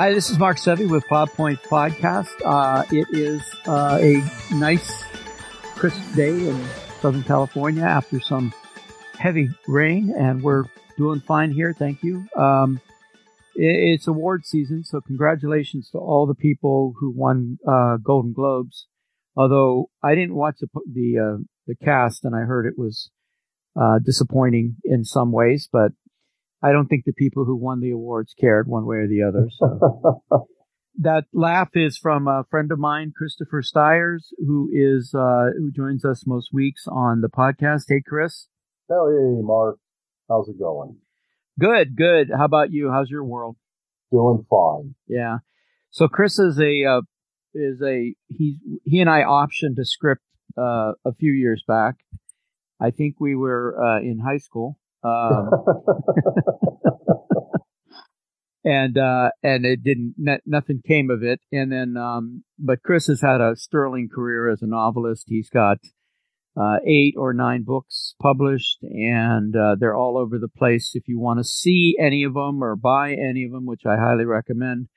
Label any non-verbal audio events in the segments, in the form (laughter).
Hi, this is Mark Sevi with Plot Points Podcast. Uh, it is uh, a nice, crisp day in Southern California after some heavy rain, and we're doing fine here. Thank you. Um, it, it's award season, so congratulations to all the people who won uh, Golden Globes. Although I didn't watch the the, uh, the cast, and I heard it was uh, disappointing in some ways, but I don't think the people who won the awards cared one way or the other. So (laughs) that laugh is from a friend of mine, Christopher Stires, who is uh, who joins us most weeks on the podcast. Hey, Chris. Hey, Mark. How's it going? Good, good. How about you? How's your world? Doing fine. Yeah. So Chris is a uh, is a he he and I optioned a script uh, a few years back. I think we were uh, in high school. Um, and uh, and it didn't nothing came of it. And then, um, but Chris has had a sterling career as a novelist. He's got uh, eight or nine books published, and uh, they're all over the place. If you want to see any of them or buy any of them, which I highly recommend,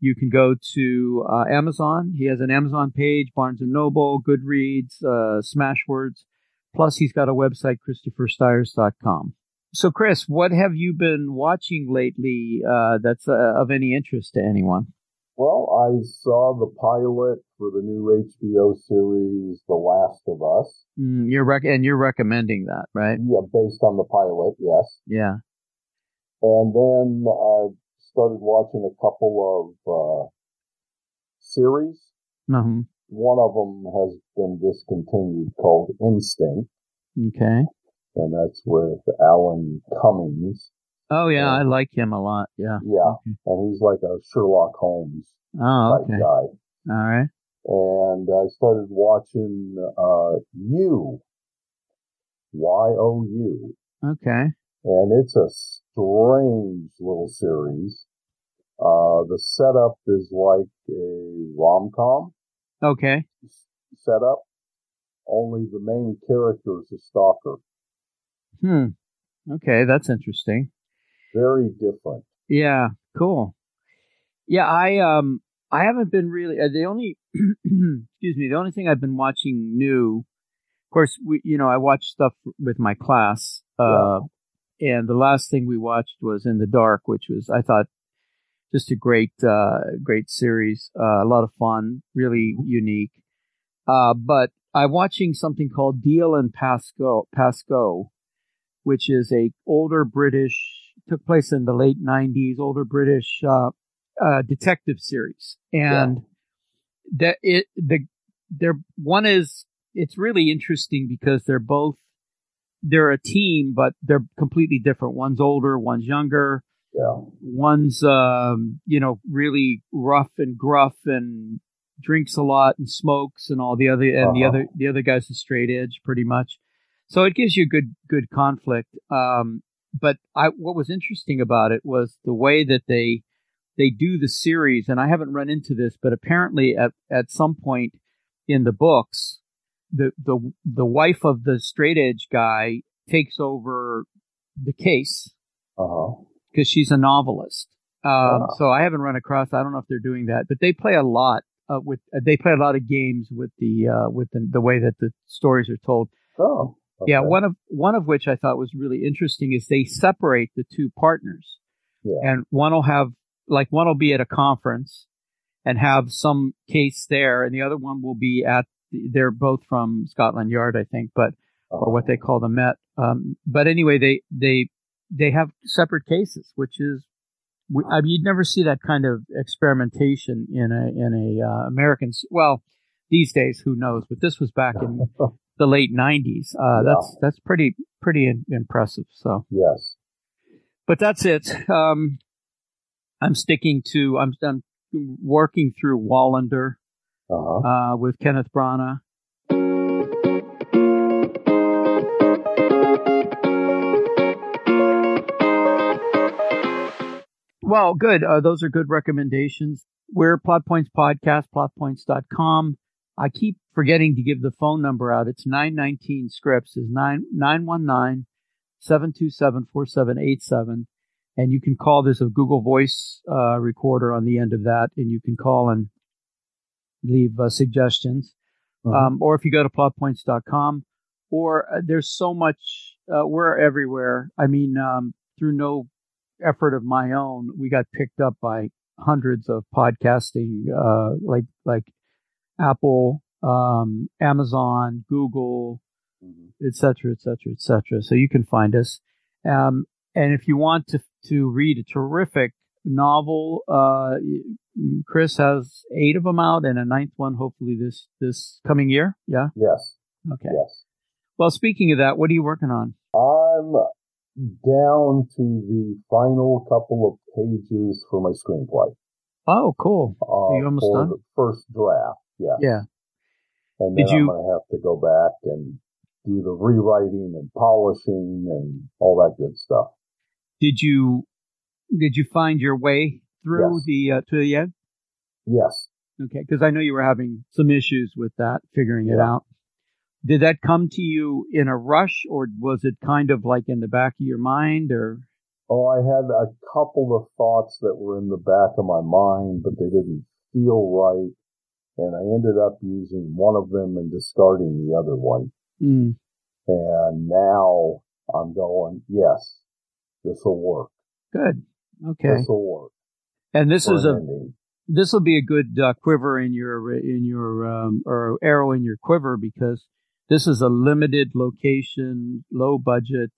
you can go to uh, Amazon. He has an Amazon page, Barnes and Noble, Goodreads, uh, Smashwords. Plus, he's got a website, ChristopherStires.com. So, Chris, what have you been watching lately uh, that's uh, of any interest to anyone? Well, I saw the pilot for the new HBO series, The Last of Us. Mm, you're rec- and you're recommending that, right? Yeah, based on the pilot, yes. Yeah. And then I started watching a couple of uh, series. Mm-hmm. One of them has been discontinued called Instinct. Okay and that's with Alan Cummings. Oh yeah, I like him a lot. Yeah. Yeah, okay. and he's like a Sherlock Holmes oh, okay. guy. All right. And I started watching uh, You, Y O U. Okay. And it's a strange little series. Uh, the setup is like a rom com. Okay. Setup. Only the main character is a stalker. Hmm. Okay, that's interesting. Very different. Yeah, cool. Yeah, I um I haven't been really uh, the only (clears throat) excuse me, the only thing I've been watching new of course we you know, I watch stuff with my class uh yeah. and the last thing we watched was In the Dark, which was I thought just a great uh great series, uh, a lot of fun, really mm-hmm. unique. Uh but I'm watching something called Dalziel and Pascoe Pascoe which is a older British, took place in the late 90s, older British uh, uh, detective series. And yeah. that it, the, they're, one is, it's really interesting because they're both, they're a team, but they're completely different. One's older, one's younger. Yeah. One's, um, you know, really rough and gruff and drinks a lot and smokes and all the other, and uh-huh. the other, the other guy's a straight edge pretty much. So it gives you good good conflict. Um, but I, what was interesting about it was the way that they they do the series, and I haven't run into this, but apparently at at some point in the books, the the the wife of the straight edge guy takes over the case because uh-huh. she's a novelist. Um, uh-huh. So I haven't run across. I don't know if they're doing that, but they play a lot uh, with. Uh, they play a lot of games with the uh, with the, the way that the stories are told. Oh. Okay. Yeah, one of one of which I thought was really interesting is they separate the two partners, yeah. and one will have like one will be at a conference and have some case there, and the other one will be at they're both from Scotland Yard, I think, but or what they call the Met. Um, but anyway, they they they have separate cases, which is I mean, you'd never see that kind of experimentation in a in a uh, American. Well, these days, who knows? But this was back in (laughs) the late '90s. Uh, yeah. That's that's pretty pretty in, impressive. So yes, but that's it. Um, I'm sticking to. I'm, I'm working through Wallander uh-huh. uh, with Kenneth Branagh. Well, good. Uh, those are good recommendations. We're Plot Points Podcast, plotpoints.com. I keep forgetting to give the phone number out. It's 919 scripts is 9, 919 727 4787. and you can call. There's a Google Voice uh, recorder on the end of that, and you can call and leave uh, suggestions. Mhm. Um, or if you go to plotpoints.com, or uh, there's so much. Uh, we're everywhere. I mean, um, through no effort of my own, we got picked up by hundreds of podcasting, uh, like like Apple, um, Amazon, Google, Mhm. et cetera, et cetera, et cetera. So you can find us. Um, and if you want to, to read a terrific novel, uh, Chris has eight of them out and a ninth one, hopefully this, this coming year. Yeah. Yes, Okay. yes. Well, speaking of that, what are you working on? I'm down to the final couple of pages for my screenplay. Oh, cool. Uh, you almost for done? the first draft, yes. Yeah. And Did then you- I'm going to have to go back and do the rewriting and polishing and all that good stuff. Did you, did you find your way through Yes. the, uh, to the end? Yes. Okay. Cause I know you were having some issues with that, figuring it out. Did that come to you in a rush or was it kind of like in the back of your mind or? Oh, I had a couple of thoughts that were in the back of my mind, but they didn't feel right. And I ended up using one of them and discarding the other one. Mm, And now I'm going, yes, this will work. good. Okay. This will work. And this is an a, ending. this will be a good uh, quiver in your, in your, um, or arrow in your quiver because this is a limited location, low budget,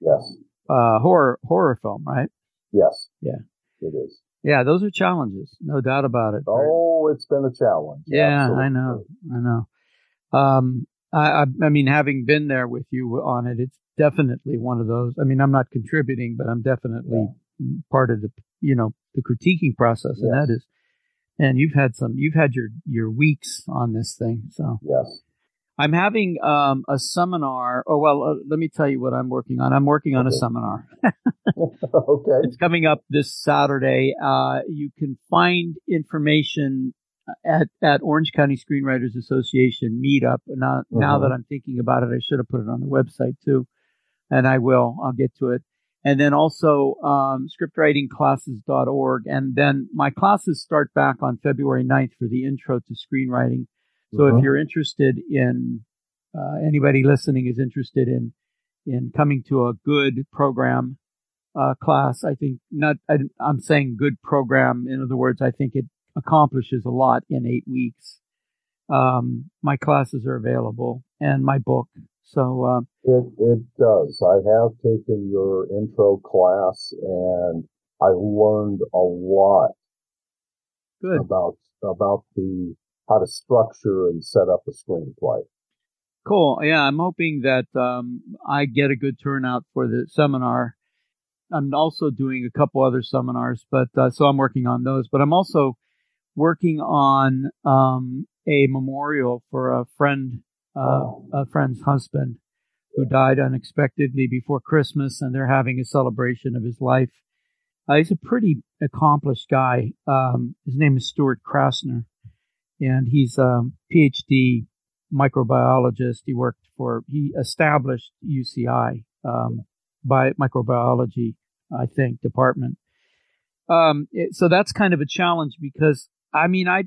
Yes. uh, horror, horror film, right? Yes. Yeah. It is. Yeah. Those are challenges. No doubt about it. Oh, it's been a challenge. Yeah, Absolutely. I know. I know. Um, I, I, I mean, having been there with you on it, it's definitely one of those. I mean, I'm not contributing, but I'm definitely part of the, you know, the critiquing process, and that is. And you've had some, you've had your your weeks on this thing, so Yes. I'm having um, a seminar. Oh well, uh, let me tell you what I'm working on. I'm working on a seminar. (laughs) okay. It's coming up this Saturday. Uh, you can find information at, at Orange County Screenwriters Association meetup. Now, now Mhm. that I'm thinking about it, I should have put it on the website too. And I will. I'll get to it. And then also, um, scriptwritingclasses.org. And then my classes start back on February 9th for the intro to screenwriting. So if Mhm. you're interested in, uh, anybody listening is interested in, in coming to a good program, uh, class, I think not, I, I'm saying good program. In other words, I think it accomplishes a lot in eight weeks. Um, my classes are available and my book. So, uh, It it does. I have taken your intro class and I learned a lot good. about about the how to structure and set up a screenplay. Cool. Yeah, I'm hoping that um, I get a good turnout for the seminar. I'm also doing a couple other seminars, but uh, so I'm working on those. But I'm also working on um, a memorial for a friend, uh, a friend's husband, who died unexpectedly before Christmas, and they're having a celebration of his life. Uh, he's a pretty accomplished guy. Um, his name is Stuart Krasner, and he's a PhD microbiologist. He worked for, he established UCI, um, by microbiology, I think, department. Um, it, so that's kind of a challenge because, I mean, I,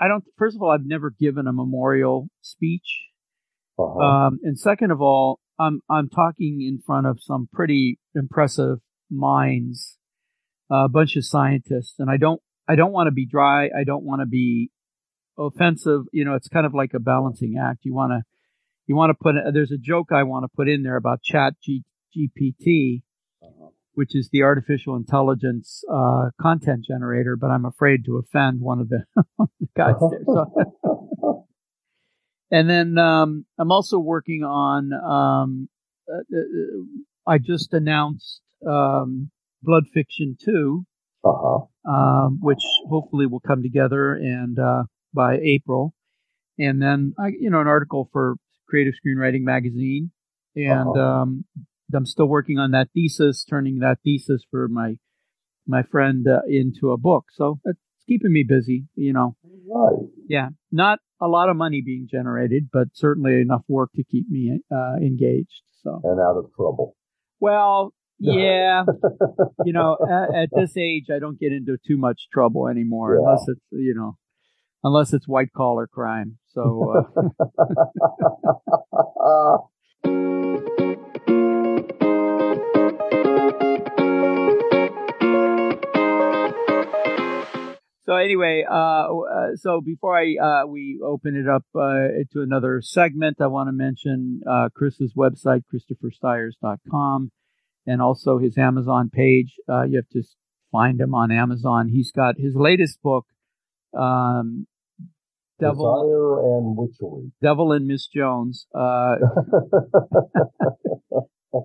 I don't, first of all, I've never given a memorial speech. Uh-huh. Um, and second of all, I'm, I'm talking in front of some pretty impressive minds, a bunch of scientists, and I don't, I don't want to be dry. I don't want to be offensive. You know, it's kind of like a balancing act. You want to, you want to put, there's a joke I want to put in there about chat G, GPT, Uh-huh. which is the artificial intelligence, uh, content generator, but I'm afraid to offend one of the, (laughs) one of the guys there. So, (laughs) and then, um, I'm also working on, um, uh, uh, I just announced, um, Blood Fiction 2, uh-huh. um, which hopefully will come together and uh, by April. And then I, you know, an article for Creative Screenwriting Magazine, and Uh-huh. um, I'm still working on that thesis, turning that thesis for my my friend uh, into a book. So it's keeping me busy, you know. Right. Yeah, not a lot of money being generated, but certainly enough work to keep me uh, engaged. So And out of trouble. well, Yeah, (laughs) you know, at, at, this age, I don't get into too much trouble anymore, yeah. unless it's you know, unless it's white collar crime. So. Uh... (laughs) So anyway, uh, uh, so before I uh, we open it up uh, to another segment, I want to mention uh, Chris's website, ChristopherStires.com, and also his Amazon page. Uh, you have to find him on Amazon. He's got his latest book, um, Devil Desire and Witchery. Devil and Miss Jones. (laughs)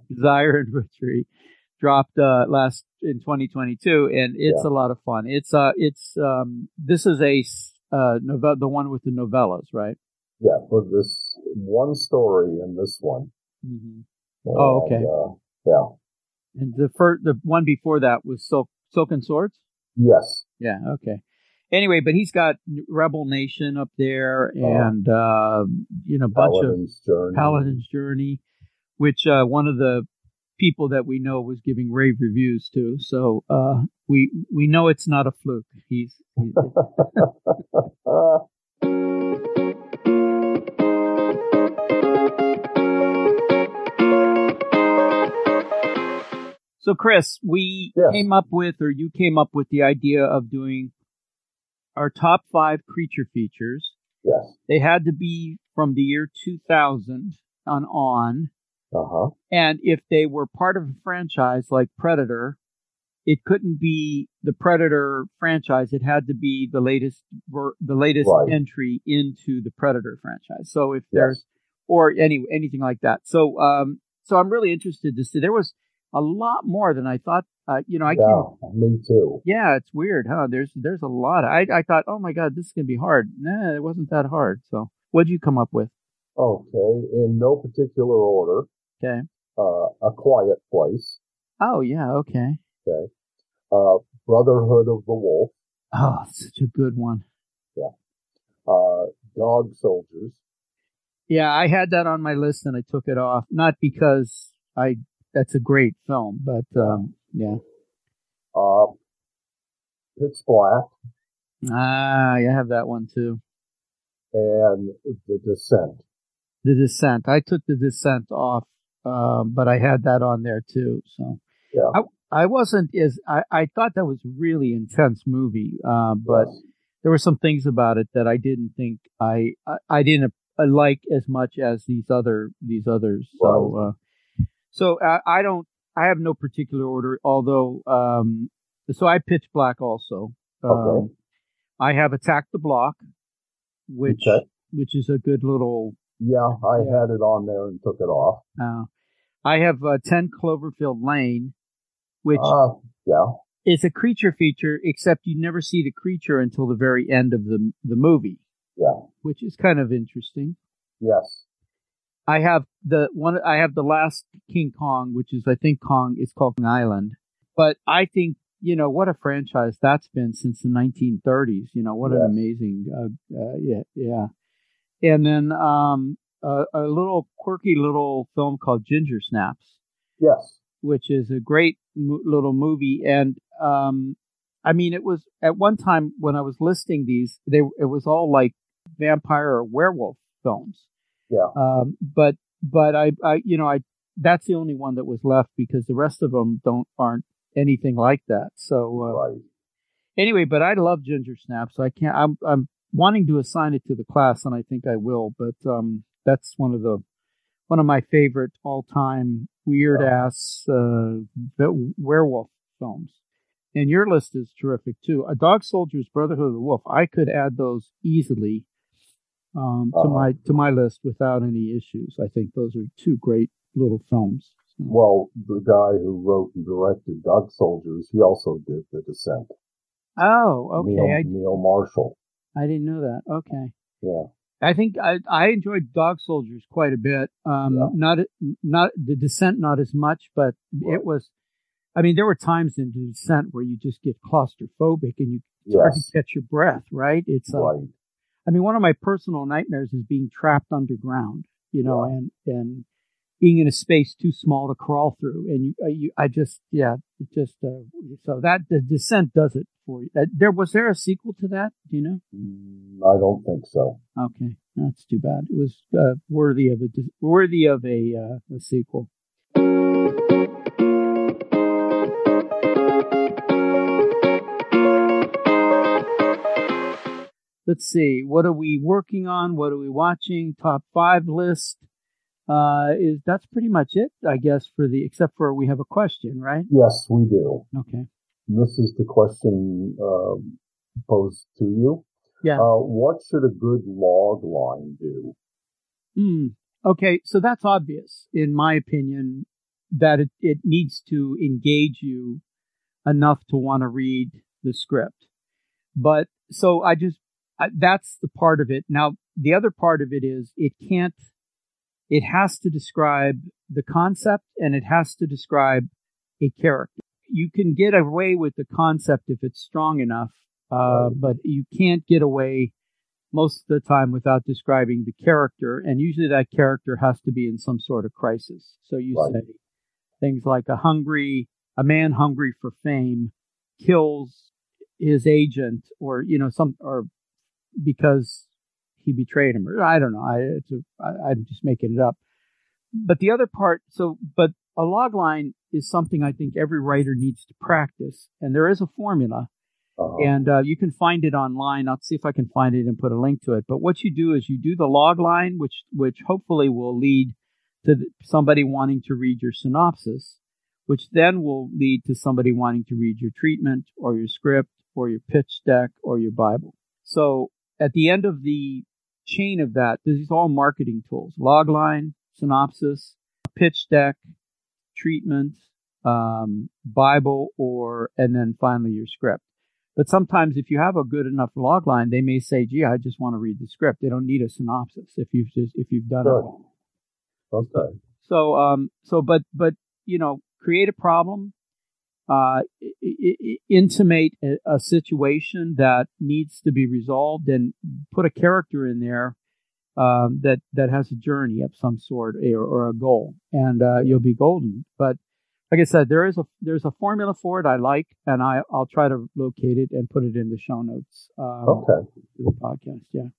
Desire and Witchery dropped uh, last in 2022, and it's yeah. a lot of fun. It's uh, it's um, this is a uh, novella, the one with the novellas, right? Yeah, for this one story in this one. Mm-hmm. And, oh, okay. Uh, yeah. And the first, the one before that was Silk, Silk and Swords. Yes. Yeah. Okay. Anyway, but he's got Rebel Nation up there, uh-huh. and uh, you know, a bunch Paladin's of Journey. Paladin's Journey, which uh, one of the people that we know was giving rave reviews to. So uh, we we know it's not a fluke. He's. he's (laughs) (laughs) so Chris, we came up with, or you came up with the idea of doing our top five creature features. Yes. They had to be from the year 2000 on on. Uh-huh. And if they were part of a franchise like Predator, it couldn't be the Predator franchise. It had to be the latest, the latest right. entry into the Predator franchise. So if yes. there's, or any, anything like that. So, um, so I'm really interested to see. There was a lot more than I thought. Uh, you know, I yeah, me too. Yeah, it's weird, huh? There's, there's a lot. I, I thought, oh my god, this is gonna be hard. Nah, it wasn't that hard. So, what'd you come up with? Okay, in no particular order. Okay. Uh, a Quiet Place. Oh yeah. Okay. Okay. Uh, Brotherhood of the Wolf. Oh, such a good one. Yeah. Uh, Dog Soldiers. Yeah, I had that on my list and I took it off. Not because I that's a great film, but um, yeah. Uh, Pitch Black. Ah, I have that one too. And The Descent. The Descent. I took The Descent off um, but I had that on there too. So yeah. I, I wasn't as I, I thought that was a really intense movie, uh, but yes. there were some things about it that I didn't think I I, I didn't uh, like as much as these other these others. So right. uh, so I, don't I have no particular order. Although um, so I pitch black also. Um, okay. I have Attack the Block, which okay. which is a good little yeah, I had it on there and took it off. Uh, I have uh, 10 Cloverfield Lane, which uh, yeah. is a creature feature, except you never see the creature until the very end of the, the movie. Yeah. Which is kind of interesting. Yes. I have the one, I have the last King Kong, which is, I think Kong is called King Island. But I think, you know, what a franchise that's been since the 1930s. You know, what yes. an amazing, uh, uh, yeah, yeah. And then, um, a, a little quirky little film called Ginger Snaps. Yes. Which is a great mo- little movie. And, um, I mean, it was at one time when I was listing these, they, it was all like vampire or werewolf films. Yeah. Um, but, but I, I, you know, I, that's the only one that was left because the rest of them don't, aren't anything like that. So, uh, right. anyway, but I love Ginger Snaps. So I can't, I'm, I'm wanting to assign it to the class and I think I will, but, um, that's one of the one of my favorite all time weird ass uh, werewolf films. And your list is terrific too. A Dog Soldier's Brotherhood of the Wolf. I could add those easily um, to uh, my to my list without any issues. I think those are two great little films. Well, the guy who wrote and directed Dog Soldiers, he also did The Descent. Oh, okay. Neil, I, Neil Marshall. I didn't know that. Okay. Yeah. I think I, I enjoyed Dog Soldiers quite a bit. Um, yeah. not, not the descent, not as much, but right. it was, I mean, there were times in the descent where you just get claustrophobic and you yes. start to catch your breath, right? It's like, right. I mean, one of my personal nightmares is being trapped underground, you know, yeah. and, and being in a space too small to crawl through. And you, uh, you I just, yeah, it just, uh, so that the descent does it for you. Uh, there was there a sequel to that? Do you know? Mm, I don't think so. Okay, that's too bad. It was uh, worthy of a worthy of a, uh, a sequel. Let's see. What are we working on? What are we watching? Top five list uh, is that's pretty much it, I guess, for the except for we have a question, right? Yes, we do. Okay. This is the question um, posed to you. Yeah. Uh, what should a good log line do? Hmm. Okay, so that's obvious, in my opinion, that it, it needs to engage you enough to want to read the script. But so I just I, that's the part of it. Now, the other part of it is it can't it has to describe the concept and it has to describe a character. You can get away with the concept if it's strong enough, uh, but you can't get away most of the time without describing the character. And usually that character has to be in some sort of crisis. So you right. say things like a hungry, a man hungry for fame kills his agent or, you know, some, or because he betrayed him, or I don't know. I, it's a, I, I'm just making it up. But the other part, so, but a log line is something I think every writer needs to practice, and there is a formula, uh-huh. and uh, you can find it online. I'll see if I can find it and put a link to it. But what you do is you do the log line, which which hopefully will lead to somebody wanting to read your synopsis, which then will lead to somebody wanting to read your treatment or your script or your pitch deck or your Bible. So at the end of the chain of that, this is all marketing tools. Logline, synopsis, pitch deck, treatment, um, Bible, or, and then finally your script. But sometimes if you have a good enough logline, they may say, gee, I just want to read the script. They don't need a synopsis if you've just, if you've done it. Okay. So, um, so, but, but, you know, create a problem, uh, intimate a, a, situation that needs to be resolved and put a character in there um, that that has a journey of some sort or, or a goal, and uh, you'll be golden. But like I said, there is a there's a formula for it I like, and I I'll try to locate it and put it in the show notes. Um, okay. the podcast, yeah.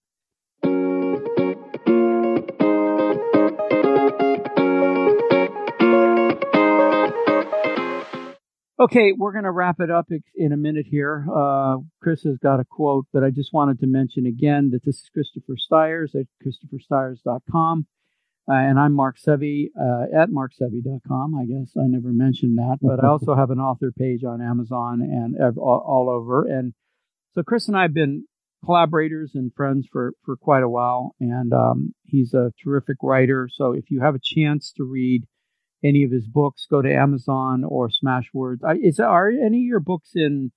Okay, we're going to wrap it up in a minute here. Uh, Chris has got a quote, but I just wanted to mention again that this is Christopher Stires at ChristopherStires.com. Uh, and I'm Mark Sevi uh, at MarkSevi.com. I guess I never mentioned that, but I also have an author page on Amazon and all, all over. And so Chris and I have been collaborators and friends for, for quite a while. And um, he's a terrific writer. So if you have a chance to read any of his books, go to Amazon or Smashwords. Is are any of your books in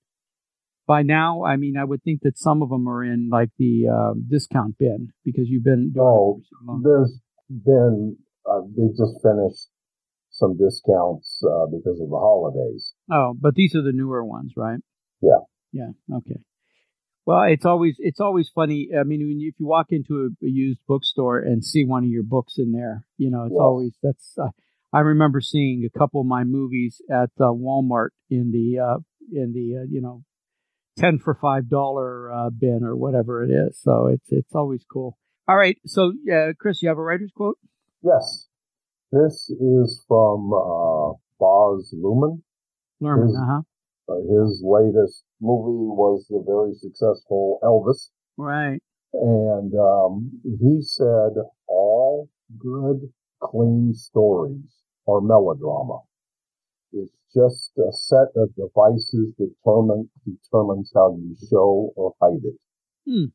by now? I mean, I would think that some of them are in like the uh, discount bin because you've been doing oh, it for so long. There's been uh, they just finished some discounts uh, because of the holidays. Oh, but these are the newer ones, right? Yeah. Yeah. Okay. Well, it's always it's always funny. I mean, when you, if you walk into a, a, used bookstore and see one of your books in there, you know, it's yes. always that's. Uh, I remember seeing a couple of my movies at uh, Walmart in the uh, in the uh, you know ten for five dollar uh, bin or whatever it is. So it's it's always cool. All right, so Chris, you have a writer's quote? Yes, this is from uh, Baz Luhrmann. Luhrmann, uh-huh. uh, his latest movie was the very successful Elvis. Right. And um, he said, all good clean stories or melodrama. It's just a set of devices determine, determines how you show or hide it. Hmm.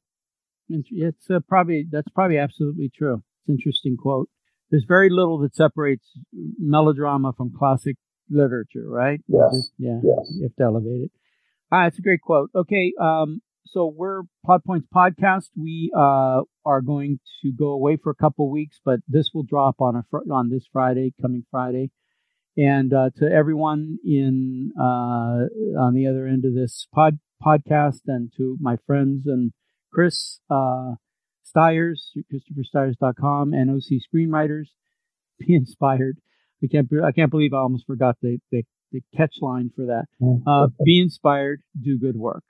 It's uh, probably, that's probably absolutely true. It's an interesting quote. There's very little that separates melodrama from classic literature, right? Yes. Just, yeah. Yes. You have to elevate it. Ah, it's a great quote. Okay. Um, so we're Plot Points Podcast. We uh, are going to go away for a couple weeks, but this will drop on a fr- on this Friday, coming Friday. And uh, to everyone in uh, on the other end of this pod podcast, and to my friends and Chris uh, Stires, ChristopherStires.com, and OC Screenwriters, be inspired. I can't. I can't believe I almost forgot the the, the catch line for that. Uh, be inspired. Do good work.